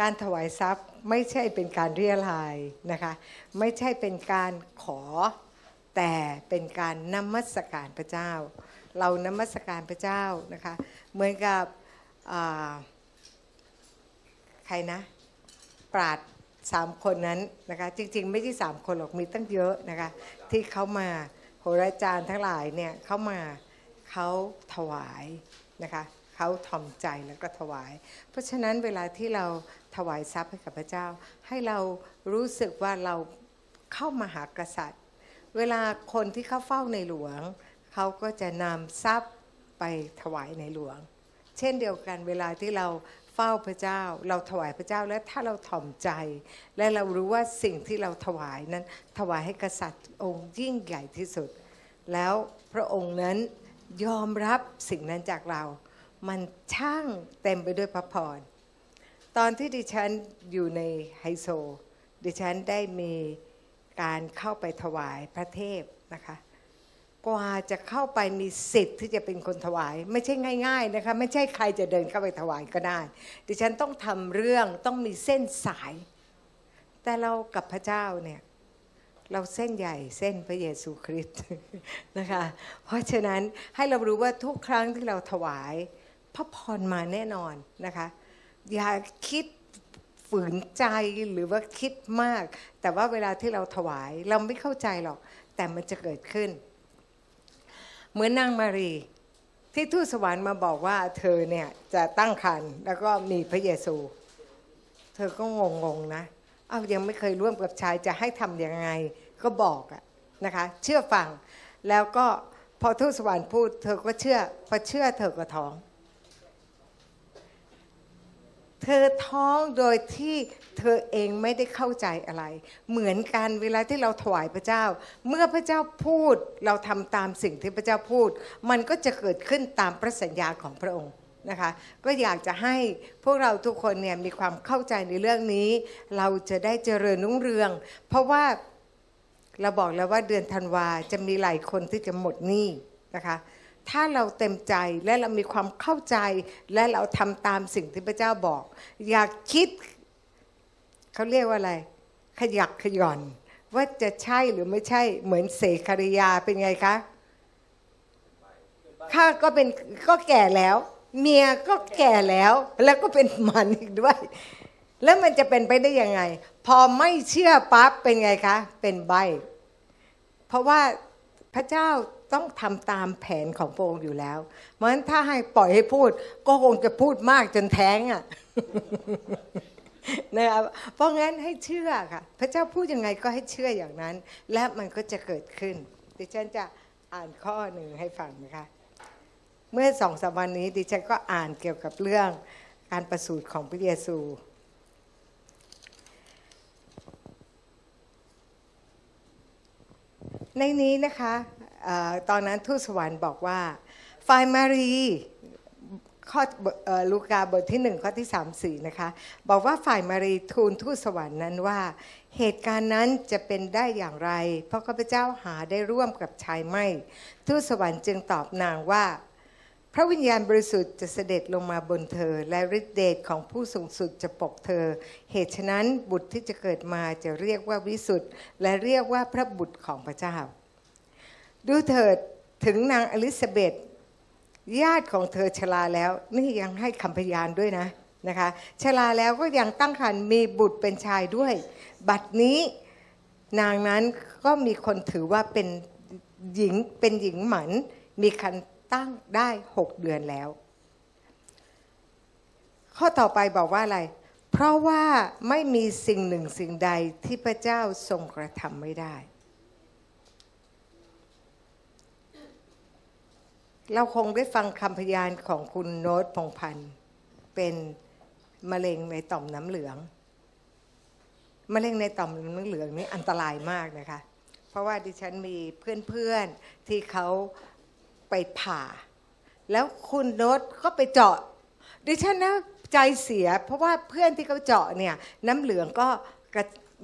การถวายทรัพย์ไม่ใช่เป็นการเรียลายนะคะ ไม่ใช่เป็นการขอ แต่เป็นการนมัสการพระเจ้า เรานมัสการพระเจ้านะคะ เหมือนกับใครนะปราดสามคนนั้นนะคะจริงๆ ไม่ใช่สามคนหรอกมีตั้งเยอะนะคะที่เขามาโหราจารย์ทั้งหลายเนี่ยเขามาเขาถวายนะคะ เขาทอมใจแล้วก็ถวาย เพราะฉะนั้นเวลาที่เราถวายทรัพย์ให้กับพระเจ้า ให้เรารู้สึกว่าเราเข้ามาหากษัตริย์ เวลาคนที่เข้าเฝ้าในหลวง เขาก็จะนำทรัพย์ไปถวายในหลวง เช่นเดียวกันเวลาที่เราเฝ้าพระเจ้า เราถวายพระเจ้าและถ้าเราถ่อมใจ และเรารู้ว่าสิ่งที่เราถวายนั้น ถวายให้กษัตริย์องค์ยิ่งใหญ่ที่สุด แล้วพระองค์นั้นยอมรับสิ่งนั้นจากเรา มันช่างเต็มไปด้วยพระพร ตอนที่ดิฉันอยู่ในไฮโซ ดิฉันได้มีการเข้าไปถวายพระเทพนะคะ กว่าจะเข้าไปมีสิทธิ์ที่จะเป็นคนถวาย ไม่ใช่ง่าย ๆนะคะ ไม่ใช่ใครจะเดินเข้าไปถวายก็ได้ ดิฉันต้องทำเรื่องต้องมีเส้นสาย แต่เรากับพระเจ้าเนี่ยเราเส้นใหญ่เส้นพระเยซูคริสต์นะคะ เพราะฉะนั้นให้เรารู้ว่าทุกครั้งที่เราถวาย พระพรมาแน่นอนนะคะ อย่าคิดฝืนใจหรือว่าคิดมาก แต่ว่าเวลาที่เราถวายเราไม่เข้าใจหรอก แต่มันจะเกิดขึ้น เหมือนนางมารี ที่ทูตสวรรค์มาบอกว่าเธอเนี่ยจะตั้งครรภ์แล้วก็มีพระเยซู เธอก็งงๆนะเอายังไม่เคยร่วมกับชายจะให้ทำยังไงก็บอกอะนะคะ เชื่อฟังแล้วก็พอทูตสวรรค์พูด เธอก็เชื่อพอเชื่อเธอก็ท้อง เธอท้องโดยที่เธอเองไม่ได้เข้าใจอะไร เหมือนกันเวลาที่เราถวายพระเจ้า เมื่อพระเจ้าพูดเราทำตามสิ่งที่พระเจ้าพูด มันก็จะเกิดขึ้นตามพระสัญญาของพระองค์นะคะก็อยากจะให้พวกเราทุกคนเนี่ยมีความเข้าใจในเรื่องนี้ เราจะได้เจริญรุ่งเรือง เพราะว่าเราบอกแล้วว่าเดือนธันวาจะมีหลายคนที่จะหมดหนี้นะคะ ถ้าเราเต็มใจและเรามีความเข้าใจและเราทำตามสิ่งที่พระเจ้าบอก อยากคิดเขาเรียกว่าอะไร ขยักขย่อน ว่าจะใช่หรือไม่ใช่เหมือนเสคาริยาเป็นไงคะข้าก็เป็นก็แก่แล้ว เมียก็แก่แล้วแล้วก็เป็นมันอีกด้วย แล้วมันจะเป็นไปได้ยังไง พอไม่เชื่อปั๊บเป็นไงคะ เป็นใบ เพราะว่าพระเจ้า ต้องทำตามแผนของพระองค์อยู่แล้ว เพราะฉะนั้นถ้าให้ปล่อยให้พูด ก็คงจะพูดมากจนแท้งอะนะครับเพราะงั้นให้เชื่อค่ะ พระเจ้าพูดยังไงก็ให้เชื่ออย่างนั้น และมันก็จะเกิดขึ้นดิฉันจะอ่านข้อหนึ่งให้ฟังนะคะ เมื่อสองสามวันนี้ดิฉันก็อ่านเกี่ยวกับเรื่องการประสูติของพระเยซูในนี้นะคะ ตอนนั้นทูตสวรรค์บอกว่าฝ่ายมารีข้อลูกาบทที่หนึ่งข้อที่สามสี่นะคะบอกว่าฝ่ายมารีทูลทูตสวรรค์นั้นว่า เหตุการณ์นั้นจะเป็นได้อย่างไร เพราะข้าพเจ้าหาได้ร่วมกับชายไม่ ทูตสวรรค์จึงตอบนางว่า พระวิญญาณบริสุทธิ์จะเสด็จลงมาบนเธอ และฤทธิเดชของผู้สูงสุดจะปกเธอ เหตุฉะนั้นบุตรที่จะเกิดมาจะเรียกว่าวิสุทธ์และเรียกว่าพระบุตรของพระเจ้า ดูเถิดถึงนางอลิซาเบธญาติของเธอชราแล้ว นี่ยังให้คำพยานด้วยนะนะคะชราแล้วก็ยังตั้งครรภ์มีบุตรเป็นชายด้วย บัดนี้นางนั้นก็มีคนถือว่าเป็นหญิงเป็นหญิงหมันมีคันตั้งได้หกเดือนแล้ว ข้อต่อไปบอกว่าอะไร เพราะว่าไม่มีสิ่งหนึ่งสิ่งใดที่พระเจ้าทรงกระทำไม่ได้ เราคงได้ฟังคำพยานของคุณโน้ตพงพันธ์เป็นมะเร็งในต่อมน้ำเหลือง มะเร็งในต่อมน้ำเหลืองนี่อันตรายมากนะคะ เพราะว่าดิฉันมีเพื่อนๆที่เขาไปผ่า แล้วคุณโน้ตก็ไปเจาะ ดิฉันนะใจเสีย เพราะว่าเพื่อนที่เขาเจาะเนี่ยน้ำเหลืองก็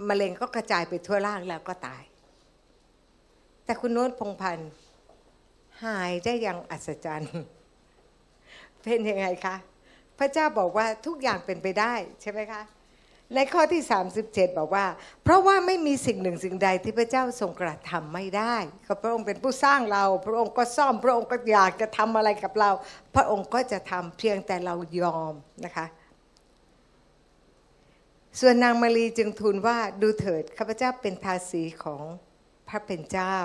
มะเร็งก็กระจายไปทั่วร่างแล้วก็ตาย แต่คุณโน้ตพงพันธ์ หายได้อย่างอัศจรรย์ เป็นยังไงคะ พระเจ้าบอกว่าทุกอย่างเป็นไปได้ใช่ไหมคะ ในข้อที่ 37 บอกว่า เพราะว่าไม่มีสิ่งหนึ่งสิ่งใดที่พระเจ้าทรงกระทำไม่ได้ก็พระองค์เป็นผู้สร้างเรา พระองค์ก็ซ่อมพระองค์ก็อยากจะทำอะไรกับเรา พระองค์ก็จะทำเพียงแต่เรายอมนะคะส่วนนางมารีจึงทูลว่าดูเถิดข้าพเจ้าเป็นทาสีของ ระเป็นเจ้า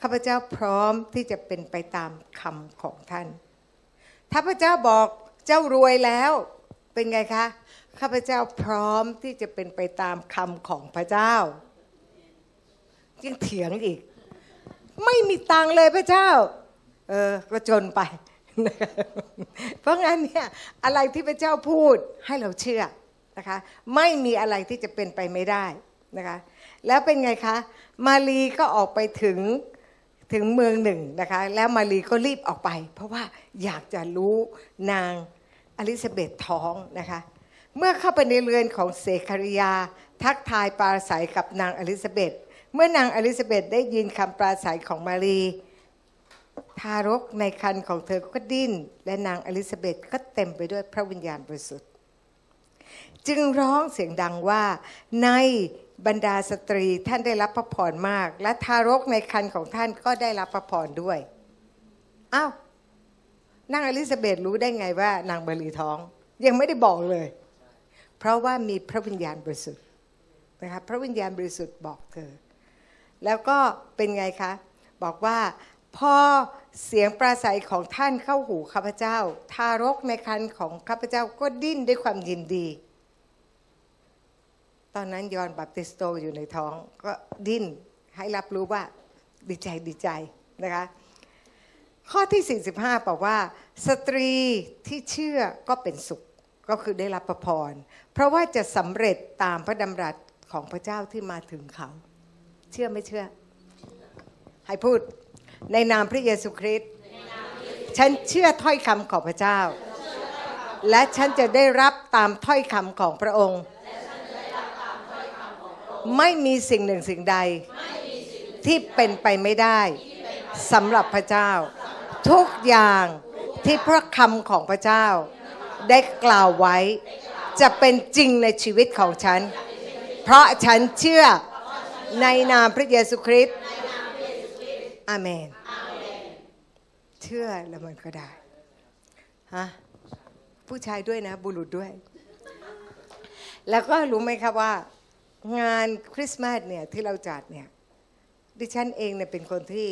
ข้าพเจ้าพร้อมที่จะเป็นไปตามคำของท่าน ถ้าพระเจ้าบอกเจ้ารวยแล้วเป็นไงคะ ข้าพเจ้าพร้อมที่จะเป็นไปตามคำของพระเจ้ายังเถียงอีก ไม่มีตังเลยพระเจ้า เออก็จนไป เพราะงั้นเนี่ยอะไรที่พระเจ้าพูดให้เราเชื่อนะคะ ไม่มีอะไรที่จะเป็นไปไม่ได้ นะคะแล้วเป็นไงคะมารีก็ออกไปถึงถึงเมืองหนึ่งนะคะแล้วมารีก็รีบออกไป เพราะว่าอยากจะรู้นางอลิซาเบธท้องนะคะเมื่อเข้าไปในเรือนของเซคาริยา ทักทายปราศัยกับนางอลิซาเบธเมื่อนางอลิซาเบธได้ยินคำปราศัยของมารี ทารกในครรภ์ของเธอก็ดิ้น และนางอลิซาเบธก็เต็มไปด้วยพระวิญญาณบริสุทธิ์ จึงร้องเสียงดังว่าใน บรรดาสตรีท่านได้รับพระพรมาก และทารกในคันของท่านก็ได้รับพระพรด้วยอ้าวนางอลิซาเบธรู้ได้ไงว่านางบรีท้อง ยังไม่ได้บอกเลย เพราะว่ามีพระวิญญาณบริสุทธิ์นะคะพระวิญญาณบริสุทธิ์บอกเธอ แล้วก็เป็นไงคะ บอกว่าพอเสียงปราศัยของท่านเข้าหูข้าพเจ้า ทารกในครรภ์ของข้าพเจ้าก็ดิ้นด้วยความยินดี ตอนนั้นยอห์นบัพติศโตอยู่ในท้อง ก็ดิ้นให้รับรู้ว่าดีใจดีใจนะคะ ข้อที่ 45 บอกว่า สตรีที่เชื่อก็เป็นสุขก็คือได้รับพระพร เพราะว่าจะสำเร็จตามพระดำรัสของพระเจ้าที่มาถึงเขา เชื่อไม่เชื่อ ให้พูดในนามพระเยซูคริสต์ฉันเชื่อถ้อยคำของพระเจ้า และฉันจะได้รับตามถ้อยคำของพระองค์ ไม่มีสิ่งหนึ่งสิ่งใด ที่เป็นไปไม่ได้สำหรับพระเจ้า ทุกอย่างที่พระคำของพระเจ้า ได้กล่าวไว้จะเป็นจริงในชีวิตของฉัน เพราะฉันเชื่อในนามพระเยซูคริสต์อาเมน เชื่อแล้วมันก็ได้ฮะผู้ชายด้วยนะ บุรุษด้วย แล้วก็รู้ไหมครับว่า งานคริสต์มาสเนี่ยที่เราจัดเนี่ยดิฉันเองเนี่ยเป็นคนที่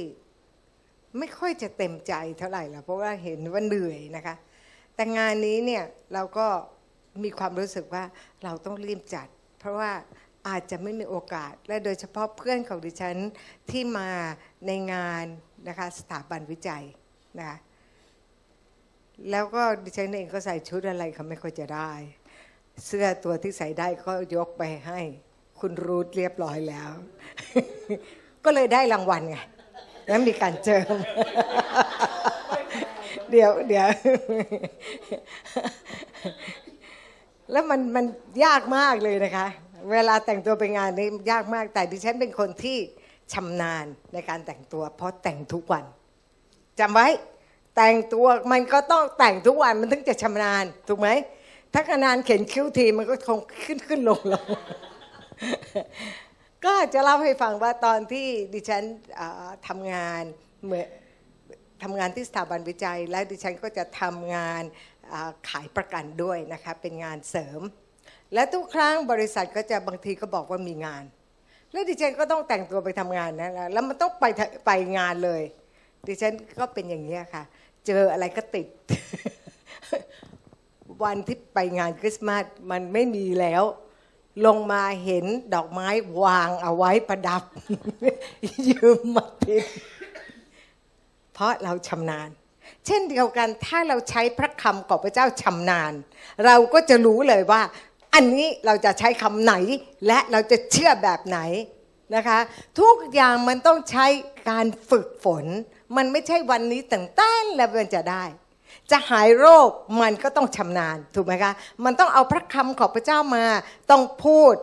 ไม่ค่อยจะเต็มใจเท่าไหร่ละเพราะว่าเห็นว่าเหนื่อยนะคะ แต่งานนี้เนี่ยเราก็มีความรู้สึกว่าเราต้องรีบจัด เพราะว่าอาจจะไม่มีโอกาสและโดยเฉพาะเพื่อนของดิฉันที่มาในงานนะคะสถาบันวิจัยนะคะแล้วก็ดิฉันเองก็ใส่ชุดอะไรเขาไม่ค่อยจะได้ เสื้อตัวที่ใส่ได้ก็ยกไปให้ คุณรูทเรียบร้อยแล้ว ก็เลยได้รางวัลไงแล้วมีการเจิม เดี๋ยวเดี๋ยวแล้วมันมันยากมากเลยนะคะ เวลาแต่งตัวไปงานนี้ยากมากแต่ดิฉันเป็นคนที่ชำนาญในการแต่งตัว เพราะแต่งทุกวันจำไว้ แต่งตัวมันก็ต้องแต่งทุกวันมันถึงจะชำนาญถูกไหมถ้าขนานเข็นคิ้วทีมันก็คงขึ้นขึ้นลงลง ก็จะเล่าให้ฟังว่าตอนที่ดิฉันทำงานเมื่อทำงานที่สถาบันวิจัย และดิฉันก็จะทำงานขายประกันด้วยนะคะเป็นงานเสริม และทุกครั้งบริษัทก็จะบางทีก็บอกว่ามีงาน แล้วดิฉันก็ต้องแต่งตัวไปทำงานนะแล้วมันต้องไปไปงานเลย ดิฉันก็เป็นอย่างนี้ค่ะ เจออะไรก็ติด วันที่ไปงานคริสต์มาสมันไม่มีแล้ว ลงมาเห็นดอกไม้วางเอาไว้ประดับ ยืมมาติดเพราะเราชำนาญ เช่นเดียวกันถ้าเราใช้พระคำของพระเจ้าชำนาญ เราก็จะรู้เลยว่า อันนี้เราจะใช้คำไหน และเราจะเชื่อแบบไหนนะคะ ทุกอย่างมันต้องใช้การฝึกฝน มันไม่ใช่วันนี้แต่งแต้นแล้วมันจะได้ จะหายโรคมันก็ต้องชำนาญถูกไหมคะ มันต้องเอาพระคำของพระเจ้ามา ต้องพูด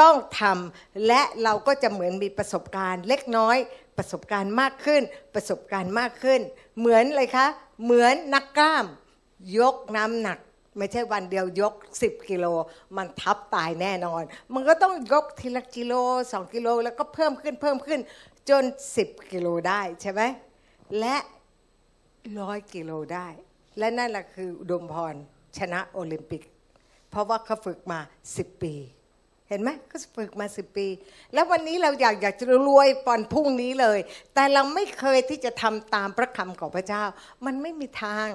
ต้องทำและเราก็จะเหมือนมีประสบการณ์เล็กน้อย ประสบการณ์มากขึ้น ประสบการณ์มากขึ้น เหมือนเลยคะ เหมือนนักกล้าม ยกน้ำหนักไม่ใช่วันเดียวยก 10 กิโล มันทับตายแน่นอน มันก็ต้องยกทีละกิโล 2 กิโลแล้วก็เพิ่มขึ้นเพิ่มขึ้น จน 10 กิโลได้ใช่ไหมและร้อยกิโลได้ และนั่นแหละคืออุดมพรชนะโอลิมปิก เพราะว่าเขาฝึกมา10ปี เห็นไหมก็ฝึกมา10ปี แล้ววันนี้เราอยากอยากจะรวยปอนพรุ่งนี้เลย แต่เราไม่เคยที่จะทำตามพระคำของพระเจ้า มันไม่มีทาง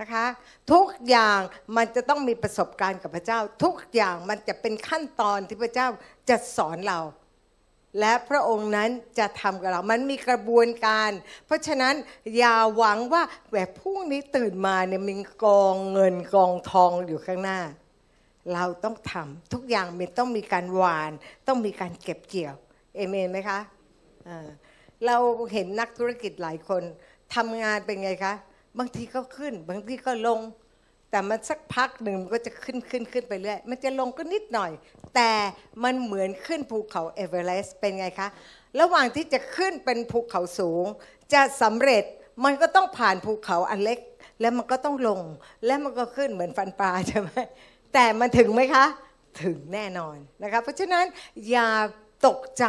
นะคะ ทุกอย่างมันจะต้องมีประสบการณ์กับพระเจ้า ทุกอย่างมันจะเป็นขั้นตอนที่พระเจ้าจะสอนเรา และพระองค์นั้นจะทำกับเรา มันมีกระบวนการ เพราะฉะนั้นอย่าหวังว่าแบบพรุ่งนี้ตื่นมาเนี่ยมีกองเงินกองทองอยู่ข้างหน้า เราต้องทำทุกอย่างมันต้องมีการหวาน ต้องมีการเก็บเกี่ยว เอเมนไหมคะเราเห็นนักธุรกิจหลายคนทำงานเป็นไงคะ บางทีก็ขึ้น บางทีก็ลง แต่มันสักพักหนึ่งมันก็จะขึ้นขึ้นขึ้นไปเรื่อย มันจะลงก็นิดหน่อย แต่มันเหมือนขึ้นภูเขาเอเวอเรสต์เป็นไงคะ ระหว่างที่จะขึ้นเป็นภูเขาสูง จะสำเร็จมันก็ต้องผ่านภูเขาอันเล็ก แล้วมันก็ต้องลง แล้วมันก็ขึ้นเหมือนฟันปลาใช่ไหมแต่มันถึงไหมคะ ถึงแน่นอนนะคะ เพราะฉะนั้นอย่าตกใจ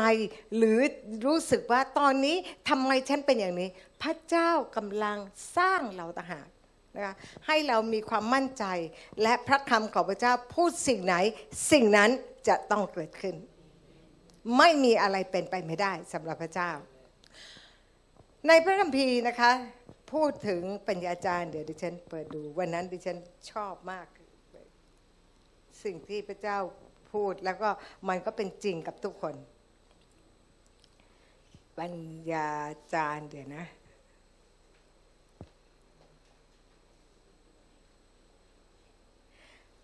หรือรู้สึกว่าตอนนี้ทำไมฉันเป็นอย่างนี้ พระเจ้ากำลังสร้างเราต่างหาก นะคะให้เรามีความมั่นใจ และพระคำของพระเจ้าพูดสิ่งไหน สิ่งนั้นจะต้องเกิดขึ้น ไม่มีอะไรเป็นไปไม่ได้สำหรับพระเจ้า ในพระคัมภีร์นะคะ พูดถึงปัญญาจารย์เดี๋ยวดิฉันเปิดดู วันนั้นดิฉันชอบมาก สิ่งที่พระเจ้าพูดแล้วก็มันก็เป็นจริงกับทุกคน ปัญญาจารย์เดี๋ยวนะ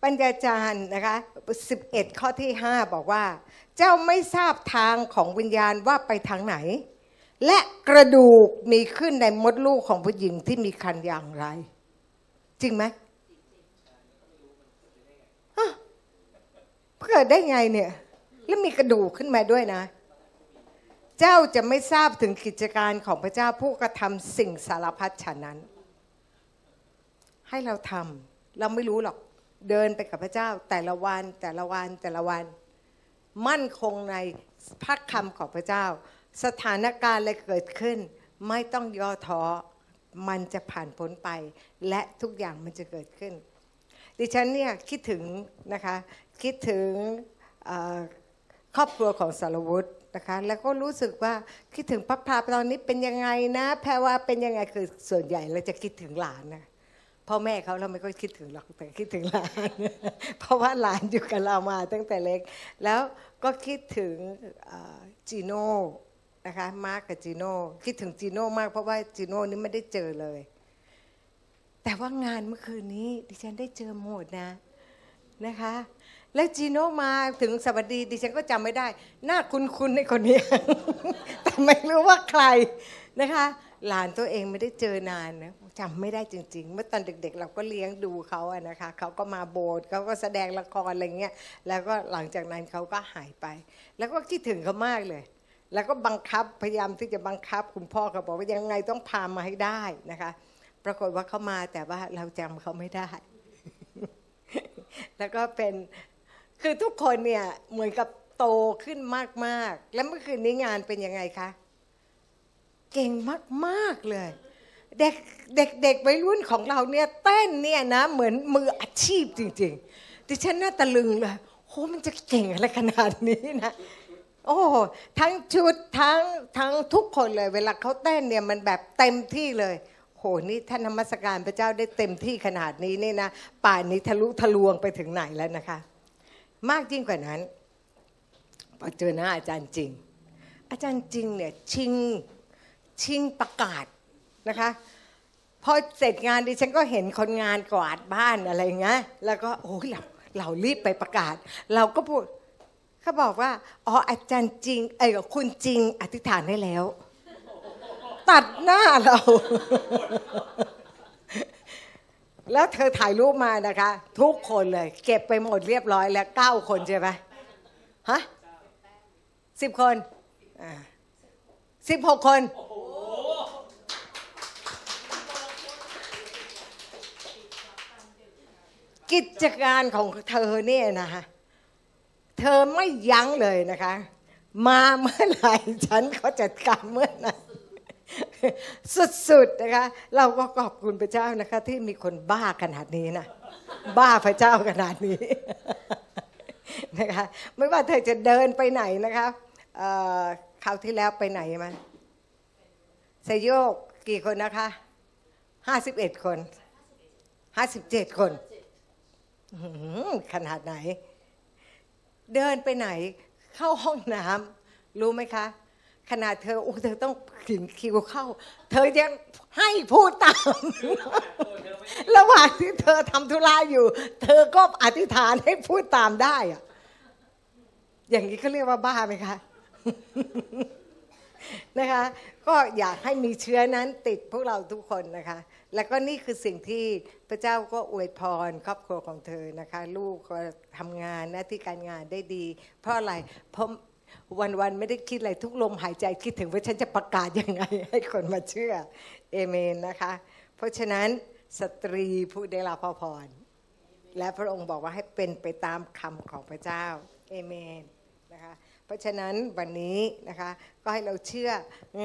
ปัญญาจารย์นะคะ11 ข้อที่ 5 บอกว่า เจ้าไม่ทราบทางของวิญญาณว่าไปทางไหน และกระดูกมีขึ้นในมดลูกของผู้หญิงที่มีคันอย่างไร จริงไหมฮะเกิดได้ไงเนี่ย แล้วมีกระดูกขึ้นมาด้วยนะ เจ้าจะไม่ทราบถึงกิจการของพระเจ้าผู้กระทำสิ่งสารพัดฉะนั้น ให้เราทำเราไม่รู้หรอก เดินไปกับพระเจ้าแต่ละวันแต่ละวันแต่ละวัน มั่นคงในพระคำของพระเจ้า สถานการณ์อะไรเกิดขึ้น ไม่ต้องย่อท้อมันจะผ่านพ้นไป และทุกอย่างมันจะเกิดขึ้น ดิฉันเนี่ยคิดถึงนะคะคิดถึงครอบครัวของสารวุฒินะคะแล้วก็รู้สึกว่าคิดถึงพระพราตอนนี้เป็นยังไงนะแพรว่าเป็นยังไงคือส่วนใหญ่เราจะคิดถึงหลานนะ พ่อแม่เขาเราไม่ค่อยคิดถึงหรอกแต่คิดถึงหลาน เพราะว่าหลานอยู่กับเรามาตั้งแต่เล็ก แล้วก็คิดถึงจีโน่นะคะมาร์กกับจีโน่คิดถึงจีโน่มากเพราะว่าจีโน่นี่ไม่ได้เจอเลย แต่ว่างานเมื่อคืนนี้ดิฉันได้เจอหมดนะนะคะ แล้วจีโน่มาถึงสวัสดีดิฉันก็จำไม่ได้ หน้าคุ้นๆในคนนี้แต่ไม่รู้ว่าใครนะคะ หลานตัวเองไม่ได้เจอนานนะจำไม่ได้จริง ๆ เมื่อตอนเด็ก ๆ เราก็เลี้ยงดูเขาอะนะคะเขาก็มาโบสถ์เขาก็แสดงละครอะไรเงี้ยแล้วก็หลังจากนั้นเขาก็หายไป แล้วก็คิดถึงเขามากเลย แล้วก็บังคับพยายามที่จะบังคับคุณพ่อเขาบอกว่ายังไงต้องพามาให้ได้นะคะ ปรากฏว่าเขามาแต่ว่าเราจำเขาไม่ได้ แล้วก็เป็นคือทุกคนเนี่ยเหมือนกับโตขึ้นมากๆ แล้วเมื่อคืนนี้งานเป็นยังไงคะ เก่งมากๆเลย เด็กเด็กเด็กวัยรุ่นของเราเนี่ยเต้นเนี่ยนะเหมือนมืออาชีพจริงๆ ดิฉันน่าตะลึงเลยโหมันจะเก่งอะไรขนาดนี้นะโอ้ทั้งชุดทั้งทั้งทุกคนเลย เวลาเขาเต้นเนี่ยมันแบบเต็มที่เลย โหนี่ท่านนมัสการพระเจ้าได้เต็มที่ขนาดนี้นี่นะป่านนี้ทะลุทะลวงไปถึงไหนแล้วนะคะ มากยิ่งกว่านั้นพอเจอหน้าอาจารย์จริง อาจารย์จริงเนี่ยชิง ชิงประกาศนะคะพอเสร็จงานดิฉันก็เห็นคนงานกวาดบ้านอะไรเงี้ยแล้วก็โอ้ยเราเรารีบไปประกาศ เราก็พูดเขาบอกว่าอ๋ออาจารย์จริงเอ้คุณจริงอธิษฐานได้แล้ว ตัดหน้าเรา แล้วเธอถ่ายรูปมานะคะ ทุกคนเลย เก็บไปหมดเรียบร้อยแล้วเก้าคนใช่ไหมฮะสิบคนสิบหกคน กิจการของเธอเนี่ยนะฮะเธอไม่ยั้งเลยนะคะ มาเมื่อไหร่ฉันก็จัดการเมื่อนั้นสุดๆนะคะ เราก็ขอบคุณพระเจ้านะคะ ที่มีคนบ้าขนาดนี้นะบ้าพระเจ้าขนาดนี้นะคะ ไม่ว่าเธอจะเดินไปไหนนะคะคราวที่แล้วไปไหนมันสยโยกกี่คนนะคะห้าสิบเอ็ดคนห้าสิบเจ็ดคน ขนาดไหน เดินไปไหน เข้าห้องน้ำรู้ไหมคะ ขนาดเธอโอ้เธอต้องถึงคิวเข้า เธอยังให้พูดตาม ระหว่างที่เธอทำธุระอยู่ เธอก็อธิษฐานให้พูดตามได้อะอย่างนี้เขาเรียกว่าบ้าไหมคะนะคะ ก็อยากให้มีเชื้อนั้นติดพวกเราทุกคนนะคะ แล้วก็นี่คือสิ่งที่พระเจ้าก็อวยพรครอบครัวของเธอนะคะ ลูกก็ทำงานหน้าที่การงานได้ดี เพราะอะไรเพราะวันๆไม่ได้คิดอะไรทุกลมหายใจคิดถึงว่าฉันจะประกาศยังไง ให้คนมาเชื่อเอเมนนะคะ เพราะฉะนั้นสตรีผู้ได้รับพระพรและพระองค์บอกว่าให้เป็นไปตามคำของพระเจ้าเอเมนนะคะเพราะฉะนั้นวันนี้นะคะก็ให้เราเชื่อ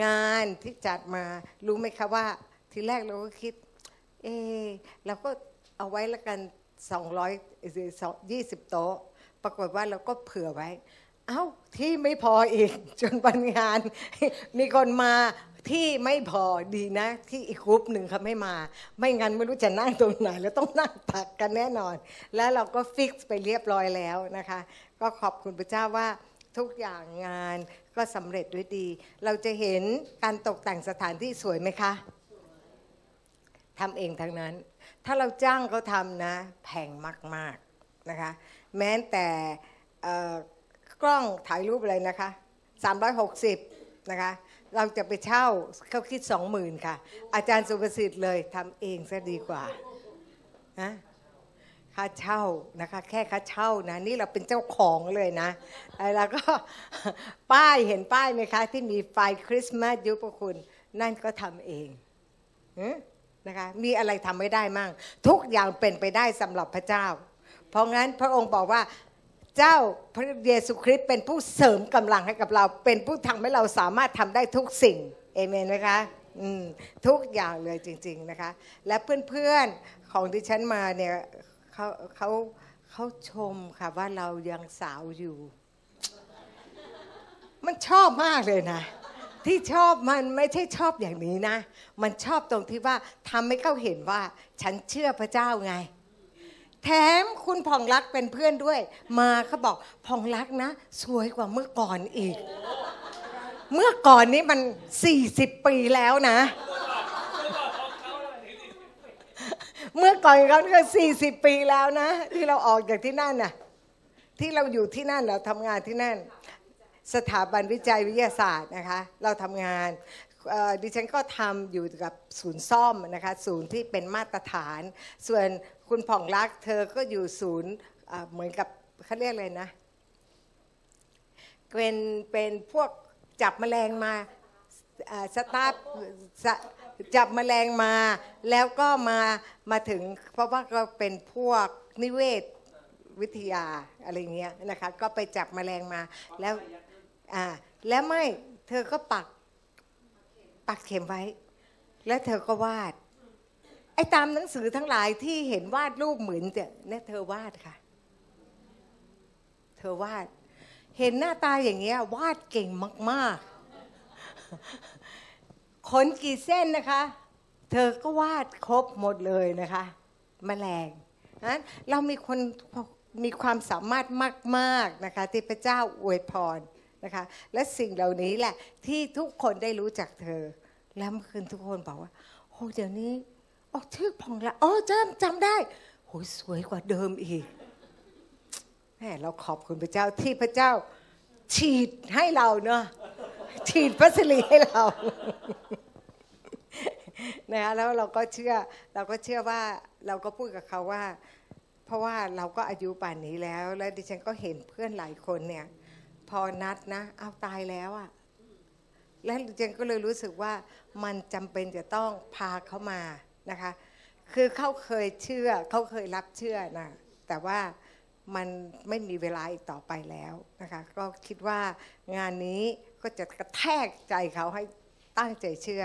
งานที่จัดมารู้ไหมคะว่า ทีแรกเราก็คิดเออเราก็เอาไว้ละกัน220โต๊ะ ปรากฏว่าเราก็เผื่อไว้ เอ้าที่ไม่พออีก จนวันงาน มีคนมาที่ไม่พอดีนะ ที่อีกกรุ๊ปหนึ่งเขาไม่มา ไม่งั้นไม่รู้จะนั่งตรงไหน แล้วต้องนั่งตักกันแน่นอน แล้วเราก็ฟิกซ์ไปเรียบร้อยแล้วนะคะ ก็ขอบคุณพระเจ้าว่าทุกอย่างงานก็สำเร็จด้วยดี เราจะเห็นการตกแต่งสถานที่สวยไหมคะ ทำเองทั้งนั้น ถ้าเราจ้างเขาทำนะ แพงมากๆนะคะ แม้แต่กล้องถ่ายรูปอะไรนะคะ 360 นะคะ เราจะไปเช่าเขาคิด 20,000 ค่ะ อาจารย์สุประสิทธิ์เลยทำเองซะดีกว่านะค่าเช่านะคะ แค่ค่าเช่านะนี่เราเป็นเจ้าของเลยนะ แล้วก็ป้ายเห็นป้ายไหมคะ ที่มีไฟคริสต์มาสยุพคุณ นั่นก็ทำเอง นะคะมีอะไรทำไม่ได้มั่งทุกอย่างเป็นไปได้สำหรับพระเจ้า เพราะงั้นพระองค์บอกว่าเจ้าพระเยซูคริสต์เป็นผู้เสริมกำลังให้กับเรา เป็นผู้ทำให้เราสามารถทำได้ทุกสิ่งเอเมนไหมคะอืมทุกอย่างเลยจริง ๆนะคะ และเพื่อนๆของที่ฉันมาเนี่ยเขาเขาเขาชมค่ะว่าเรายังสาวอยู่ มันชอบมากเลยนะ ที่ชอบมันไม่ใช่ชอบอย่างนี้นะ มันชอบตรงที่ว่าทำให้เขาเห็นว่าฉันเชื่อพระเจ้าไง แถมคุณผ่องรักเป็นเพื่อนด้วย มาเขาบอกผ่องรักนะ สวยกว่าเมื่อก่อนอีก เมื่อก่อนนี้มัน40ปีแล้วนะ เมื่อก่อนเขาก็40ปีแล้วนะ ที่เราออกจากที่นั่นน่ะ ที่เราอยู่ที่นั่นเราทำงานที่นั่น สถาบันวิจัยวิทยาศาสตร์นะคะ เราทำงานดิฉันก็ทำอยู่กับศูนย์ซ่อมนะคะ ศูนย์ที่เป็นมาตรฐาน ส่วนคุณผ่องรักเธอก็อยู่ศูนย์เหมือนกับเขาเรียกอะไรนะเป็นเป็นพวกจับแมลงมาสตาฟจับแมลงมาแล้วก็มามาถึง เพราะว่าก็เป็นพวกนิเวศวิทยาอะไรเงี้ยนะคะ ก็ไปจับแมลงมาแล้ว อ่าแล้วไม่เธอก็ปักปักเข็มไว้ แล้วเธอก็วาด ไอ้ตามหนังสือทั้งหลายที่เห็นวาดรูปเหมือนเนี่ยเนี่ยเธอวาดค่ะ เธอวาด เห็นหน้าตาอย่างเงี้ยวาดเก่งมากๆขนกี่เส้นนะคะ เธอก็วาดครบหมดเลยนะคะแมลงนั้นเรามีคนมีความสามารถมาก ๆนะคะ ที่พระเจ้าอวยพร นะคะ และสิ่งเหล่านี้แหละที่ทุกคนได้รู้จักเธอ แล้วเมื่อคืนทุกคนบอกว่าโอ้เดี๋ยวนี้ออกชื่อพองละอ๋อจำจำได้โอ้ยสวยกว่าเดิมอีกแม่เราขอบคุณพระเจ้าที่พระเจ้า ฉีดให้เราเนาะฉีดพัสลีให้เรานะคะแล้วเราก็เชื่อเราก็เชื่อว่าเราก็พูดกับเขาว่า เพราะว่าเราก็อายุป่านนี้แล้ว แล้วดิฉันก็เห็นเพื่อนหลายคนเนี่ย พอนัดนะ เอาตายแล้วอะแล้วดิฉันก็เลยรู้สึกว่ามันจำเป็นจะต้องพาเขามานะคะ คือเขาเคยเชื่อเขาเคยรับเชื่อนะแต่ว่ามันไม่มีเวลาอีกต่อไปแล้วนะคะ ก็คิดว่างานนี้ก็จะกระแทกใจเขาให้ตั้งใจเชื่อ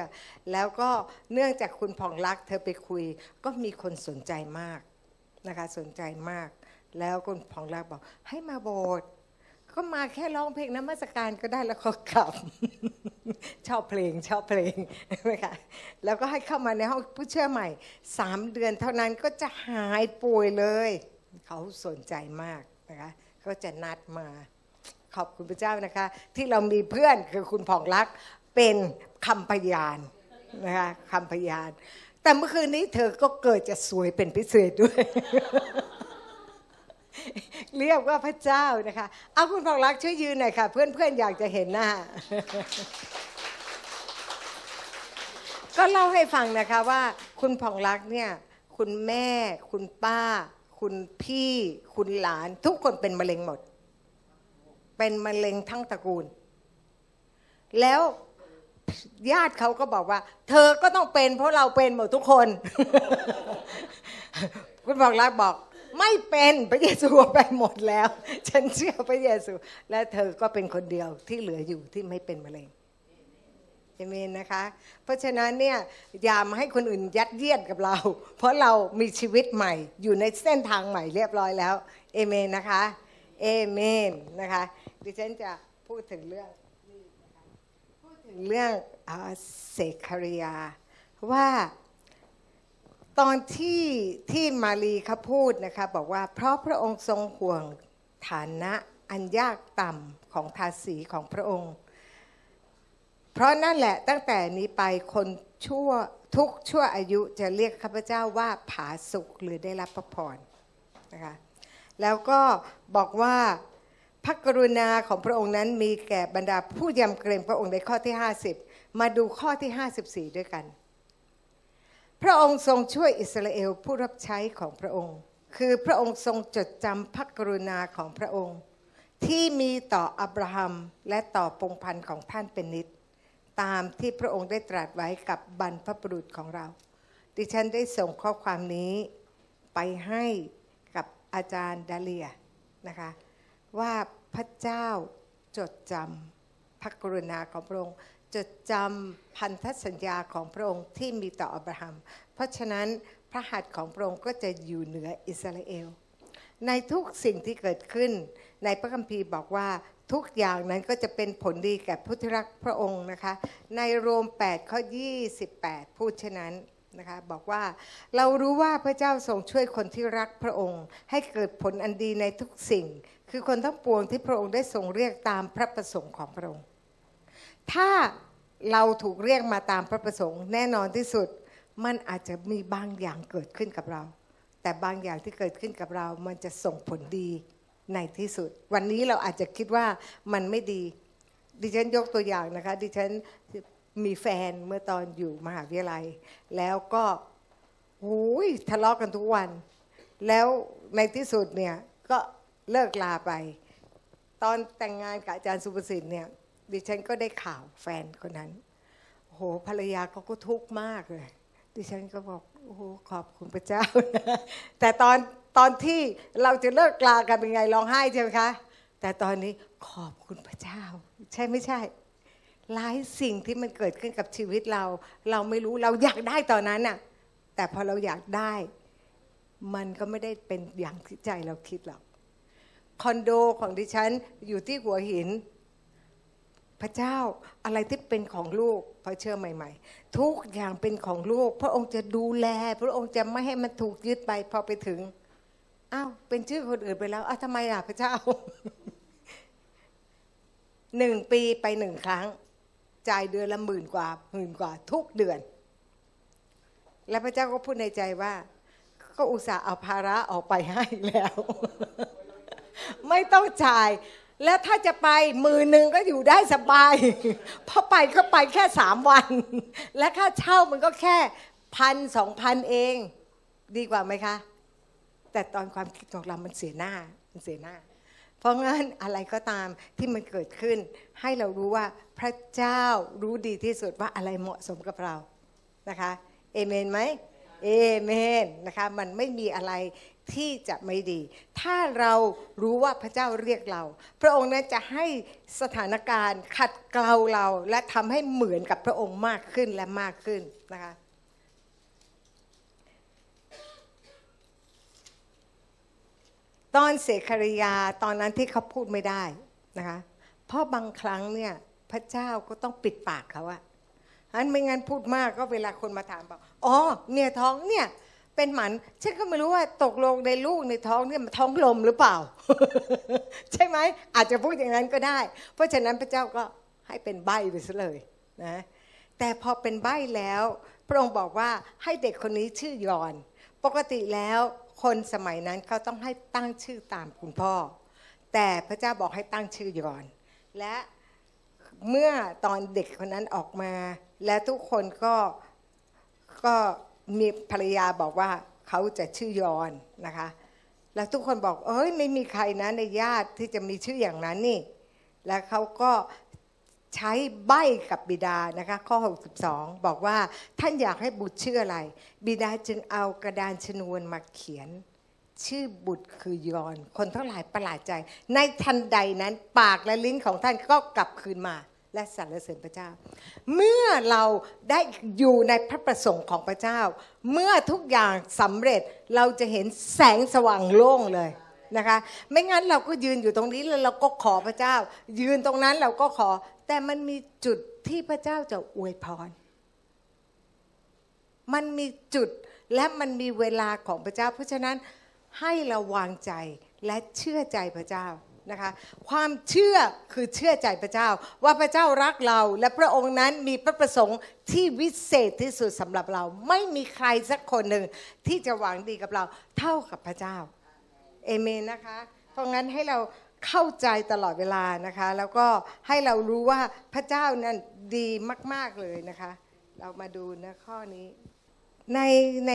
แล้วก็เนื่องจากคุณผ่องรักเธอไปคุย ก็มีคนสนใจมากนะคะ สนใจมาก แล้วคุณผ่องรักบอกให้มาโบสถ์ ก็มาแค่ร้องเพลงนมัสการก็ได้แล้วก็กลับ ชอบเพลงชอบเพลงใช่ไหมคะแล้วก็ให้เข้ามาในห้องผู้เชื่อใหม่สามเดือนเท่านั้นก็จะหายป่วยเลย เขาสนใจมากนะคะเขาจะนัดมาขอบคุณพระเจ้านะคะ ที่เรามีเพื่อนคือคุณผ่องรักเป็นคำพยานนะคะคำพยาน แต่เมื่อคืนนี้เธอก็เกิดจะสวยเป็นพิเศษด้วย เรียกว่าพระเจ้านะคะเอาคุณผ่องรักช่วยยืนหน่อยค่ะ เพื่อนๆอยากจะเห็นหน้าก็เล่าให้ฟังนะคะว่าคุณผ่องรักเนี่ยคุณแม่ คุณป้า คุณพี่ คุณหลาน ทุกคนเป็นมะเร็งหมด เป็นมะเร็งทั้งตระกูล แล้วญาติเขาก็บอกว่า เธอก็ต้องเป็นเพราะเราเป็นหมดทุกคน คุณบอกรักบอก ไม่เป็นพระเยซูไปหมดแล้ว ฉันเชื่อพระเยซู และเธอก็เป็นคนเดียวที่เหลืออยู่ที่ไม่เป็นมะเร็งเอเมนนะคะ เพราะฉะนั้นเนี่ยอย่ามาให้คนอื่นยัดเยียดกับเรา เพราะเรามีชีวิตใหม่ อยู่ในเส้นทางใหม่เรียบร้อยแล้วเอเมนนะคะเอเมนนะคะดิฉันจะพูดถึงเรื่องพูดถึงเรื่องอาเสกคาริยาว่า ตอนที่ที่มารีเขาพูดนะคะบอกว่าเพราะพระองค์ทรงห่วงฐานะอันยากต่ำของทาสีของพระองค์ เพราะนั่นแหละตั้งแต่นี้ไปคนชั่วทุกชั่วอายุจะเรียกข้าพเจ้าว่าผาสุกหรือได้รับพระพรนะคะแล้วก็บอกว่าพระกรุณาของพระองค์นั้นมีแก่บรรดาผู้ยำเกรงพระองค์ในข้อที่ 50 มาดูข้อที่ 54 ด้วยกัน พระองค์ทรงช่วยอิสราเอลผู้รับใช้ของพระองค์ คือพระองค์ทรงจดจำพระกรุณาของพระองค์ ที่มีต่ออับราฮัมและต่อปงพันธ์ของท่านเป็นนิด ตามที่พระองค์ได้ตรัสไว้กับบรรพบุรุษของเรา ดิฉันได้ส่งข้อความนี้ไปให้กับอาจารย์ดาเลียนะคะ ว่าพระเจ้าจดจำพระกรุณาของพระองค์ จดจำพันธสัญญาของพระองค์ที่มีต่ออับราฮัม เพราะฉะนั้นพระหัตถ์ของพระองค์ก็จะอยู่เหนืออิสราเอล ในทุกสิ่งที่เกิดขึ้น ในพระคัมภีร์บอกว่าทุกอย่างนั้นก็จะเป็นผลดีแก่ผู้ที่รักพระองค์นะคะ ในโรม 8 ข้อ 28 พูดเช่นนั้นนะคะบอกว่าเรารู้ว่าพระเจ้าทรงช่วยคนที่รักพระองค์ ให้เกิดผลอันดีในทุกสิ่ง คือคนทั้งปวงที่พระองค์ได้ทรงเรียกตามพระประสงค์ของพระองค์ ถ้าเราถูกเรียกมาตามพระประสงค์แน่นอนที่สุด มันอาจจะมีบางอย่างเกิดขึ้นกับเรา แต่บางอย่างที่เกิดขึ้นกับเรา มันจะส่งผลดีในที่สุด วันนี้เราอาจจะคิดว่ามันไม่ดี ดิฉันยกตัวอย่างนะคะ ดิฉันมีแฟนเมื่อตอนอยู่มหาวิทยาลัย แล้วก็หูยทะเลาะกันทุกวัน แล้วในที่สุดเนี่ยก็เลิกลาไป ตอนแต่งงานกับอาจารย์สุภสิทธิ์เนี่ย ดิฉันก็ได้ข่าวแฟนคนนั้นโหภรรยาเขาก็ทุกข์มากเลย ดิฉันก็บอกโอ้โหขอบคุณพระเจ้านะแต่ตอนตอนที่เราจะเลิกลากันเป็นไงร้องไห้ใช่ไหมคะ แต่ตอนนี้ขอบคุณพระเจ้า ใช่ไม่ใช่ หลายสิ่งที่มันเกิดขึ้นกับชีวิตเรา เราไม่รู้เราอยากได้ตอนนั้นน่ะ แต่พอเราอยากได้ มันก็ไม่ได้เป็นอย่างที่ใจเราคิดหรอกคอนโดของดิฉันอยู่ที่หัวหิน พระเจ้าอะไรที่เป็นของลูกพอเชื่อใหม่ ๆ ทุกอย่างเป็นของลูก พระองค์จะดูแล พระองค์จะไม่ให้มันถูกยึดไปพอไปถึงอ้าวเป็นชื่อคนอื่นไปแล้วอ้าวทำไมล่ะพระเจ้าหนึ่งปีไปหนึ่งครั้ง จ่ายเดือนละหมื่นกว่าหมื่นกว่า ทุกเดือน แล้วพระเจ้าก็พูดในใจว่า ก็อุตส่าห์เอาภาระออกไปให้แล้ว ไม่ต้องจ่าย แล้วถ้าจะไปมือหนึ่งก็อยู่ได้สบาย เพราะไปก็ไปแค่สามวัน และค่าเช่ามันก็แค่พันสองพันเอง ดีกว่าไหมคะ แต่ตอนความคิดของเรามันเสียหน้ามันเสียหน้า เพราะงั้นอะไรก็ตามที่มันเกิดขึ้น ให้เรารู้ว่าพระเจ้ารู้ดีที่สุดว่าอะไรเหมาะสมกับเรานะคะเอเมนไหมเอเมนนะคะมันไม่มีอะไร ที่จะไม่ดี ถ้าเรารู้ว่าพระเจ้าเรียกเรา พระองค์นั้นจะให้สถานการณ์ขัดเกลาเราและทำให้เหมือนกับพระองค์มากขึ้นและมากขึ้นนะคะตอนเสคริยาตอนนั้นที่เขาพูดไม่ได้นะคะเพราะบางครั้งเนี่ยพระเจ้าก็ต้องปิดปากเขาอะอันไม่งั้นพูดมากก็เวลาคนมาถามบอกอ๋อเนี่ยท้องเนี่ย เป็นหมันฉันก็ไม่รู้ว่าตกลงในลูกในท้องเนี่ยมันท้องลมหรือเปล่า ใช่ไหมอาจจะพูดอย่างนั้นก็ได้ เพราะฉะนั้นพระเจ้าก็ให้เป็นใบไปซะเลยนะแต่พอเป็นใบแล้ว พระองค์บอกว่าให้เด็กคนนี้ชื่อยอน ปกติแล้วคนสมัยนั้นเขาต้องให้ตั้งชื่อตามคุณพ่อ แต่พระเจ้าบอกให้ตั้งชื่อยอน และเมื่อตอนเด็กคนนั้นออกมา และทุกคนก็ก็ มีภรรยาบอกว่าเขาจะชื่อยอนนะคะ แล้วทุกคนบอก เอ้ยไม่มีใครนะในญาติที่จะมีชื่ออย่างนั้นนี่ แล้วเขาก็ใช้ใบกับบิดานะคะ ข้อ 62 บอกว่าท่านอยากให้บุตรชื่ออะไร บิดาจึงเอากระดานชนวนมาเขียน ชื่อบุตรคือยอน คนทั้งหลายประหลาดใจ ในทันใดนั้นปากและลิ้นของท่านก็กลับคืนมา และสรรเสริญพระเจ้า เมื่อเราได้อยู่ในพระประสงค์ของพระเจ้า เมื่อทุกอย่างสำเร็จเราจะเห็นแสงสว่างโล่งเลยนะคะ ไม่งั้นเราก็ยืนอยู่ตรงนี้แล้วเราก็ขอพระเจ้า ยืนตรงนั้นเราก็ขอ แต่มันมีจุดที่พระเจ้าจะอวยพร มันมีจุดและมันมีเวลาของพระเจ้า เพราะฉะนั้นให้เราวางใจและเชื่อใจพระเจ้า นะคะความเชื่อคือเชื่อใจพระเจ้า ว่าพระเจ้ารักเราและพระองค์นั้นมีพระประสงค์ที่วิเศษที่สุดสำหรับเรา ไม่มีใครสักคนหนึ่งที่จะหวังดีกับเราเท่ากับพระเจ้าเอเมนนะคะเพราะงั้นให้เราเข้าใจตลอดเวลานะคะ แล้วก็ให้เรารู้ว่าพระเจ้านั้นดีมาก ๆเลยนะคะ เรามาดูนะข้อนี้ ในใน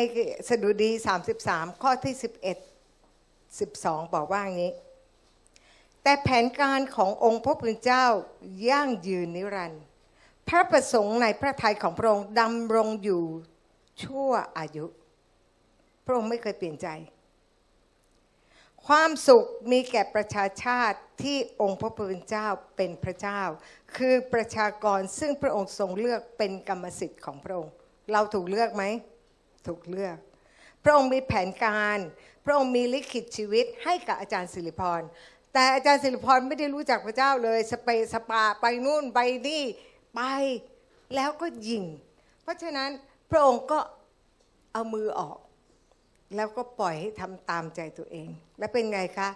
สดุดี 33 ข้อที่ 11 12 บอกว่าอย่างนี้ แต่แผนการขององค์พระผู้เป็นเจ้ายั่งยืนนิรันดร์พระประสงค์ในพระทัยของพระองค์ดำรงอยู่ชั่วอายุ พระองค์ไม่เคยเปลี่ยนใจ ความสุขมีแก่ประชาชาติที่องค์พระผู้เป็นเจ้าเป็นพระเจ้า คือประชากรซึ่งพระองค์ทรงเลือกเป็นกรรมสิทธิ์ของพระองค์ เราถูกเลือกไหมถูกเลือก พระองค์มีแผนการ พระองค์มีลิขิตชีวิตให้กับอาจารย์สิริพร แต่อาจารย์สิริพรไม่ได้รู้จักพระเจ้าเลย สเปสปาไปนู่นไปนี่ไปแล้วก็ยิง เพราะฉะนั้นพระองค์ก็เอามือออก แล้วก็ปล่อยให้ทำตามใจตัวเอง แล้วเป็นไงคะ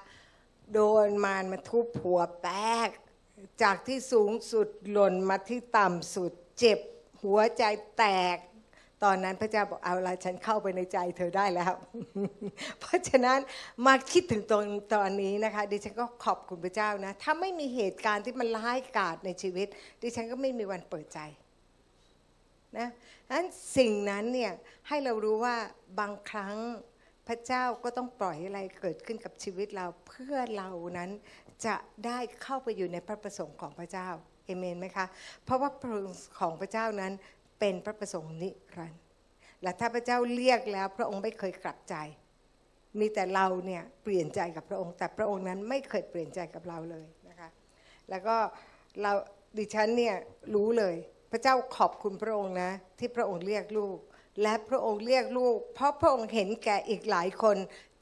โดนมารมาทุบหัวแตกจากที่สูงสุดหล่นมาที่ต่ำสุด เจ็บหัวใจแตก ตอนนั้นพระเจ้าบอกเอาละฉันเข้าไปในใจเธอได้แล้ว เพราะฉะนั้นมาคิดถึงตรงตอนนี้นะคะดิฉันก็ขอบคุณพระเจ้านะ ถ้าไม่มีเหตุการณ์ที่มันร้ายกาจในชีวิต ดิฉันก็ไม่มีวันเปิดใจนะนั้นสิ่งนั้นเนี่ยให้เรารู้ว่าบางครั้งพระเจ้าก็ต้องปล่อยอะไรเกิดขึ้นกับชีวิตเราเพื่อเรานั้นจะได้เข้าไปอยู่ในพระประสงค์ของพระเจ้าเอเมนไหมคะ เพราะว่าพระของพระเจ้านั้น เป็นพระประสงค์นิรันดร์และถ้าพระเจ้าเรียกแล้วพระองค์ไม่เคยกลับใจ มีแต่เราเนี่ยเปลี่ยนใจกับพระองค์ แต่พระองค์นั้นไม่เคยเปลี่ยนใจกับเราเลยนะคะแล้วก็เราดิฉันเนี่ยรู้เลย พระเจ้าขอบคุณพระองค์นะที่พระองค์เรียกลูก และพระองค์เรียกลูก เพราะพระองค์เห็นแก่อีกหลายคน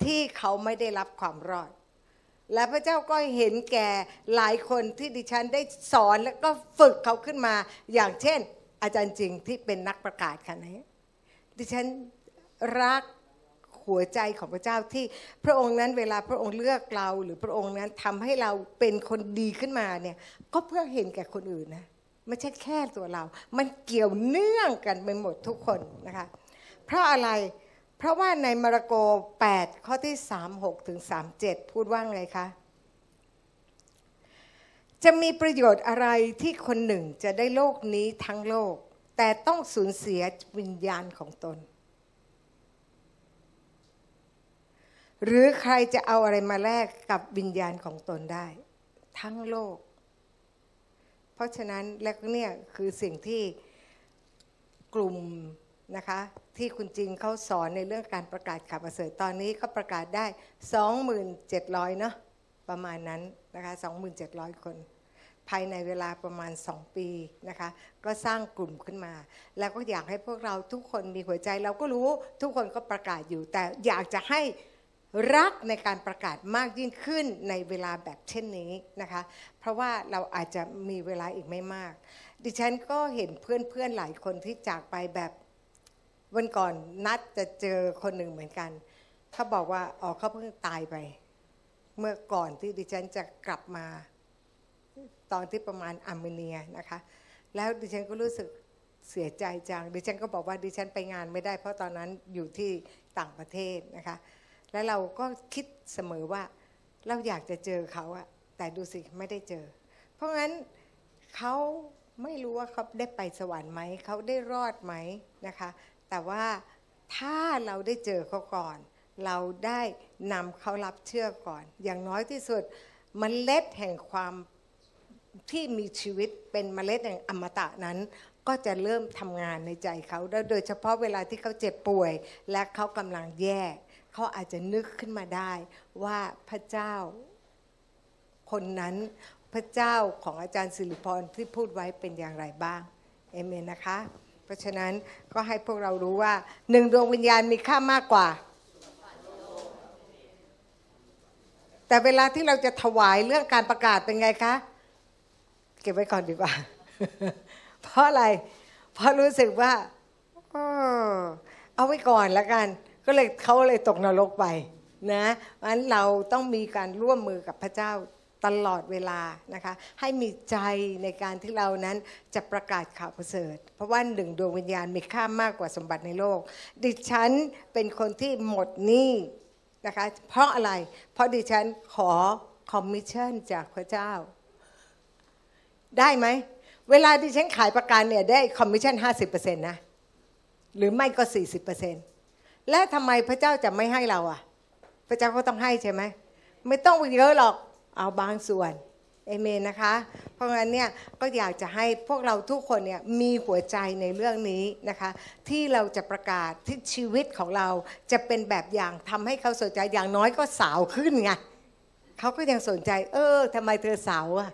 ที่เขาไม่ได้รับความรอด และพระเจ้าก็เห็นแก่หลายคนที่ดิฉันได้สอนแล้วก็ฝึกเขาขึ้นมาอย่างเช่น อาจารย์จริงที่เป็นนักประกาศค่ะนี้ดิฉันรักหัวใจของพระเจ้าที่พระองค์นั้นเวลาพระองค์เลือกเราหรือพระองค์นั้นทำให้เราเป็นคนดีขึ้นมาเนี่ยก็เพื่อเห็นแก่คนอื่นนะไม่ใช่แค่ตัวเรา มันเกี่ยวเนื่องกันไปหมดทุกคนนะคะเพราะอะไรเพราะว่าในมาระโก 8 ข้อที่ 36 ถึง 37 พูดว่าไงคะ จะมีประโยชน์อะไรที่คนหนึ่งจะได้โลกนี้ทั้งโลก แต่ต้องสูญเสียวิญญาณของตน หรือใครจะเอาอะไรมาแลกกับวิญญาณของตนได้ ทั้งโลก เพราะฉะนั้นและเนี่ยคือสิ่งที่กลุ่มนะคะที่คุณจริงเขาสอนในเรื่องการประกาศข่าวประเสริฐตอนนี้ก็ประกาศได้ 27,000 เนาะประมาณนั้น นะคะ27,000 คน ภายในเวลาประมาณ 2 ปีนะคะ ก็สร้างกลุ่มขึ้นมา แล้วก็อยากให้พวกเราทุกคนมีหัวใจเราก็รู้ทุกคนก็ประกาศอยู่ แต่อยากจะให้รักในการประกาศมากยิ่งขึ้นในเวลาแบบเช่นนี้นะคะ เพราะว่าเราอาจจะมีเวลาอีกไม่มาก ดิฉันก็เห็นเพื่อนๆหลายคนที่จากไปแบบวันก่อนนัดจะเจอคนหนึ่งเหมือนกันเขาบอกว่าอ๋อเขาเพิ่งตายไป เมื่อก่อนที่ดิฉันจะกลับมา ตอนที่ประมาณอาร์เมเนียนะคะ แล้วดิฉันก็รู้สึกเสียใจจัง ดิฉันก็บอกว่าดิฉันไปงานไม่ได้ เพราะตอนนั้นอยู่ที่ต่างประเทศนะคะ แล้วเราก็คิดเสมอว่าเราอยากจะเจอเขาอะแต่ดูสิไม่ได้เจอ เพราะงั้นเขาไม่รู้ว่าเขาได้ไปสวรรค์ไหม เขาได้รอดไหมนะคะ แต่ว่าถ้าเราได้เจอเขาก่อน เราได้นำเขารับเชื่อก่อน อย่างน้อยที่สุดมเมล็ดแห่งความที่มีชีวิตเป็นมเมล็ดแห่งอมตะนั้น ก็จะเริ่มทำงานในใจเขาโดยเฉพาะเวลาที่เขาเจ็บป่วย และเขากำลังแย่เขาอาจจะนึกขึ้นมาได้ว่าพระเจ้าคนนั้นพระเจ้าของอาจารย์สิริพรที่พูดไว้เป็นอย่างไรบ้างเอเมนนะคะ เพราะฉะนั้นก็ให้พวกเรารู้ว่าหนึ่งดวงวิญญาณมีค่ามากกว่า แต่เวลาที่เราจะถวายเรื่องการประกาศเป็นไงคะ เก็บไว้ก่อนดีกว่า เพราะอะไร เพราะรู้สึกว่าเอาไว้ก่อนแล้วกัน ก็เลยเขาเลยตกนรกไปนะงั้นเราต้องมีการร่วมมือกับพระเจ้าตลอดเวลานะคะให้มีใจในการที่เรานั้นจะประกาศข่าวประเสริฐ เพราะว่าหนึ่งดวงวิญญาณมีค่ามากกว่าสมบัติในโลก ดิฉันเป็นคนที่หมดหนี้ นะคะเพราะอะไร เพราะดิฉันขอคอมมิชชั่นจากพระเจ้า ได้ไหม เวลาดิฉันขายประกันเนี่ยได้คอมมิชชั่นห้าสิบเปอร์เซ็นต์นะ หรือไม่ก็สี่สิบเปอร์เซ็นต์และทำไมพระเจ้าจะไม่ให้เราอะ พระเจ้าก็ต้องให้ใช่ไหม ไม่ต้องเยอะหรอก เอาบางส่วน อาเมนนะคะ เพราะงั้นเนี่ยก็อยากจะให้พวกเราทุกคนเนี่ยมีหัวใจในเรื่องนี้นะคะ ที่เราจะประกาศที่ชีวิตของเราจะเป็นแบบอย่างทำให้เขาสนใจอย่างน้อยก็สาวขึ้นไงเขาก็ยังสนใจ เออทำไมเธอสาวอะ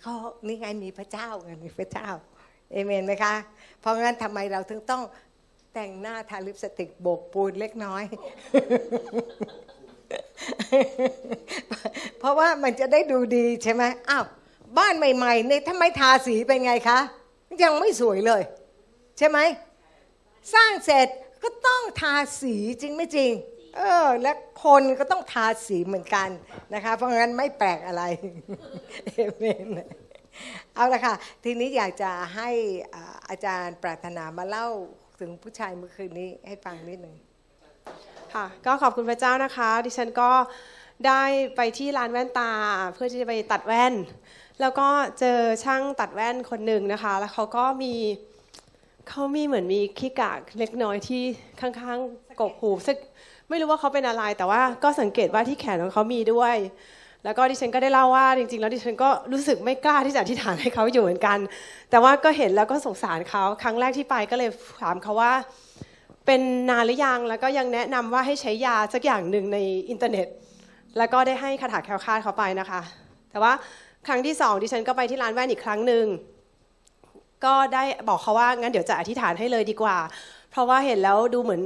เขานี่ไงมีพระเจ้าไงมีพระเจ้าเอเมนไหมคะ เพราะงั้นทำไมเราถึงต้องแต่งหน้าทาลิปสติกโบกปูนเล็กน้อย เพราะว่ามันจะได้ดูดีใช่ไหมอ้าวบ้านใหม่ๆเนี่ยถ้าไม่ทาสีเป็นไงคะ ยังไม่สวยเลย ใช่ไหม สร้างเสร็จก็ต้องทาสีจริงไม่จริง เออ และคนก็ต้องทาสีเหมือนกันนะคะ เพราะงั้นไม่แปลกอะไรเอเมนเอาละค่ะ ทีนี้อยากจะให้อาจารย์ปรารถนามาเล่าถึงผู้ชายเมื่อคืนนี้ให้ฟังนิดหนึ่ง ค่ะ ก็ขอบคุณพระเจ้านะคะ ดิฉันก็ได้ไปที่ร้านแว่นตา เพื่อที่จะไปตัดแว่น แล้วก็เจอช่างตัดแว่นคนหนึ่งนะคะ แล้วเขาก็มีเขามีเหมือนมีขี้กากเล็กน้อยที่ข้างๆกกหูซึ่งไม่รู้ว่าเขาเป็นอะไร แต่ว่าก็สังเกตว่าที่แขนของเขามีด้วย แล้วก็ดิฉันก็ได้เล่าว่าจริง ๆ แล้วดิฉันก็รู้สึกไม่กล้าที่จะอธิษฐานให้เขาอยู่เหมือนกัน แต่ว่าก็เห็นแล้วก็สงสารเขาครั้งแรกที่ไปก็เลยถามเขาว่า เป็นนานหรือยังแล้วก็ยังแนะนำว่าให้ใช้ยาสักอย่างหนึ่งในอินเทอร์เน็ต แล้วก็ได้ให้คาถาแคลคาดเขาไปนะคะ แต่ว่าครั้งที่สองดิฉันก็ไปที่ร้านแว่นอีกครั้งหนึ่งก็ได้บอกเขาว่างั้นเดี๋ยวจะอธิษฐานให้เลยดีกว่า เพราะว่าเห็นแล้วดูเหมือน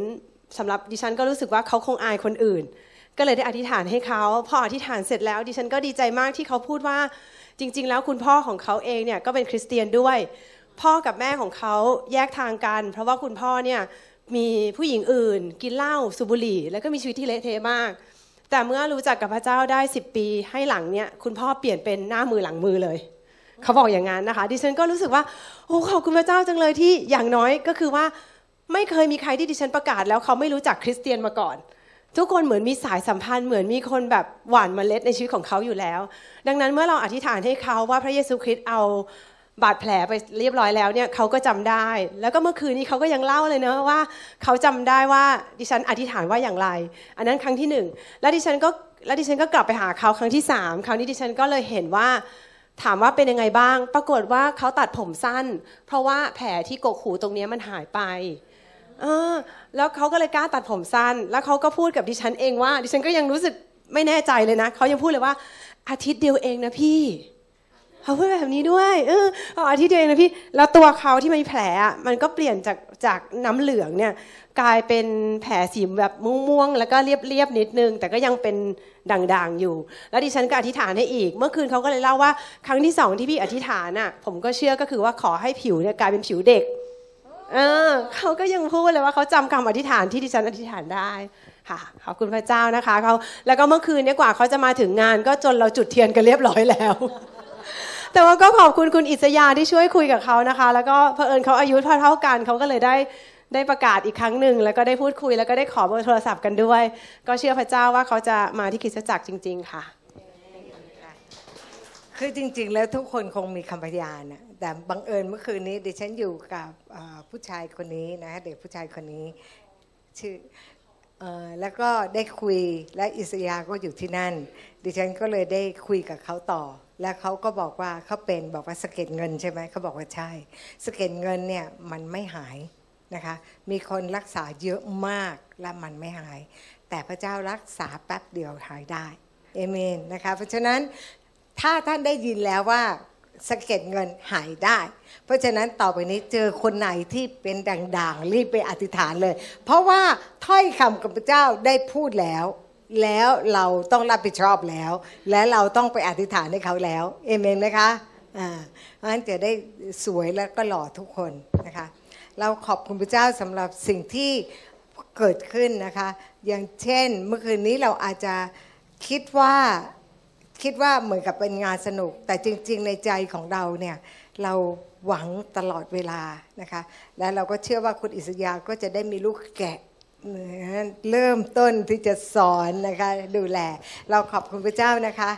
สำหรับดิฉันก็รู้สึกว่าเขาคงอายคนอื่น ก็เลยได้อธิษฐานให้เขาพออธิษฐานเสร็จแล้ว ดิฉันก็ดีใจมากที่เขาพูดว่าจริง ๆ แล้วคุณพ่อของเขาเองเนี่ยก็เป็นคริสเตียนด้วย พ่อกับแม่ของเขาแยกทางกัน เพราะว่าคุณพ่อเนี่ย มีผู้หญิงอื่น กินเหล้าสูบบุหรี่ แล้วก็มีชีวิตที่เละเทะมาก แต่เมื่อรู้จักกับพระเจ้าได้สิบปีให้หลังเนี่ยคุณพ่อเปลี่ยนเป็นหน้ามือหลังมือเลยเขาบอกอย่างนั้นนะคะ ดิฉันก็รู้สึกว่าโอ้ขอบคุณพระเจ้าจังเลยที่อย่างน้อยก็คือว่าไม่เคยมีใครที่ดิฉันประกาศ แล้วเขาไม่รู้จักคริสเตียนมาก่อน ทุกคนเหมือนมีสายสัมพันธ์เหมือนมีคนแบบหว่านเมล็ดในชีวิตของเขาอยู่แล้ว ดังนั้นเมื่อเราอธิษฐานให้เขาว่าพระเยซูคริสต์เอา บาดแผลไปเรียบร้อยแล้วเนี่ยเขาก็จำได้ แล้วก็เมื่อคืนนี้เขาก็ยังเล่าเลยเนะว่าเขาจำได้ว่าดิฉันอธิษฐานว่าอย่างไร อันนั้นครั้งที่หนึ่งแล้วดิฉันก็แล้วดิฉันก็กลับไปหาเขาครั้งที่สามครั้งนี้ดิฉันก็เลยเห็นว่าถามว่าเป็นยังไงบ้าง ปรากฏว่าเขาตัดผมสั้น เพราะว่าแผลที่กกหูตรงนี้มันหายไปเออแล้วเขาก็เลยกล้าตัดผมสั้น แล้วเขาก็พูดกับดิฉันเองว่า ดิฉันก็ยังรู้สึกไม่แน่ใจเลยนะเขายังพูดเลยว่าอาทิตย์เดียวเองนะพี่ เขาพูดแบบนี้ด้วย เอออาทิตย์เดียวนะพี่ แล้วตัวเขาที่มีแผลมันก็เปลี่ยนจากจากน้ำเหลืองเนี่ย กลายเป็นแผลสีแบบม่วงๆแล้วก็เรียบๆนิดนึง แต่ก็ยังเป็นด่างๆอยู่ แล้วดิฉันก็อธิษฐานให้อีก เมื่อคืนเขาก็เลยเล่าว่า ครั้งที่สองที่พี่อธิษฐานอะ ผมก็เชื่อก็คือว่าขอให้ผิวเนี่ยกลายเป็นผิวเด็กเออเขาก็ยังพูดเลยว่าเขาจำคำอธิษฐานที่ดิฉันอธิษฐานได้ค่ะขอบคุณพระเจ้านะคะเขาแล้วก็เมื่อคืนนี่ยกว่าเขาจะมาถึงงานก็จนเราจุดเทียนกันเรียบร้อยแล้ว แต่ว่าก็ขอบคุณคุณอิสยาที่ช่วยคุยกับเขานะคะ แล้วก็เผอิญเขาอายุเท่าๆกันเขาก็เลยได้ได้ประกาศอีกครั้งหนึ่งแล้วก็ได้พูดคุยแล้วก็ได้ขอเบอร์โทรศัพท์กันด้วย ก็เชื่อพระเจ้าว่าเขาจะมาที่คริสตจักรจริง ๆ ค่ะ คือจริง ๆ แล้วทุกคนคงมีคำพยานนะแต่บังเอิญเมื่อคืนนี้ดิฉันอยู่กับผู้ชายคนนี้นะเด็กผู้ชายคนนี้ชื่ออแล้วก็ได้คุยและอิสยาก็อยู่ที่นั่น ดิฉันก็เลยได้คุยกับเขาต่อ แล้วเขาก็บอกว่าเขาเป็นบอกว่าสะเก็ดเงินใช่ไหมเขาบอกว่าใช่สะเก็ดเงินเนี่ยมันไม่หายนะคะมีคนรักษาเยอะมากและมันไม่หาย แต่พระเจ้ารักษาแป๊บเดียวหายได้เอเมนนะคะเพราะฉะนั้นถ้าท่านได้ยินแล้วว่าสะเก็ดเงินหายได้ เพราะฉะนั้นต่อไปนี้เจอคนไหนที่เป็นด่างๆรีบไปอธิษฐานเลย เพราะว่าถ้อยคำกับพระเจ้าได้พูดแล้ว แล้วเราต้องรับผิดชอบแล้ว และเราต้องไปอธิษฐานให้เขาแล้ว เอเมนไหมคะอ่าเพราะฉะนั้นจะได้สวยแล้วก็หล่อทุกคนนะคะ เราขอบคุณพระเจ้าสำหรับสิ่งที่เกิดขึ้นนะคะ อย่างเช่นเมื่อคืนนี้เราอาจจะคิดว่าคิดว่าเหมือนกับเป็นงานสนุก แต่จริง ๆ ในใจของเราเนี่ยเราหวังตลอดเวลานะคะ และเราก็เชื่อว่าคุณอิสยาก็จะได้มีลูกแกะ เริ่มต้นที่จะสอนนะคะดูแล เราขอบคุณพระเจ้านะคะ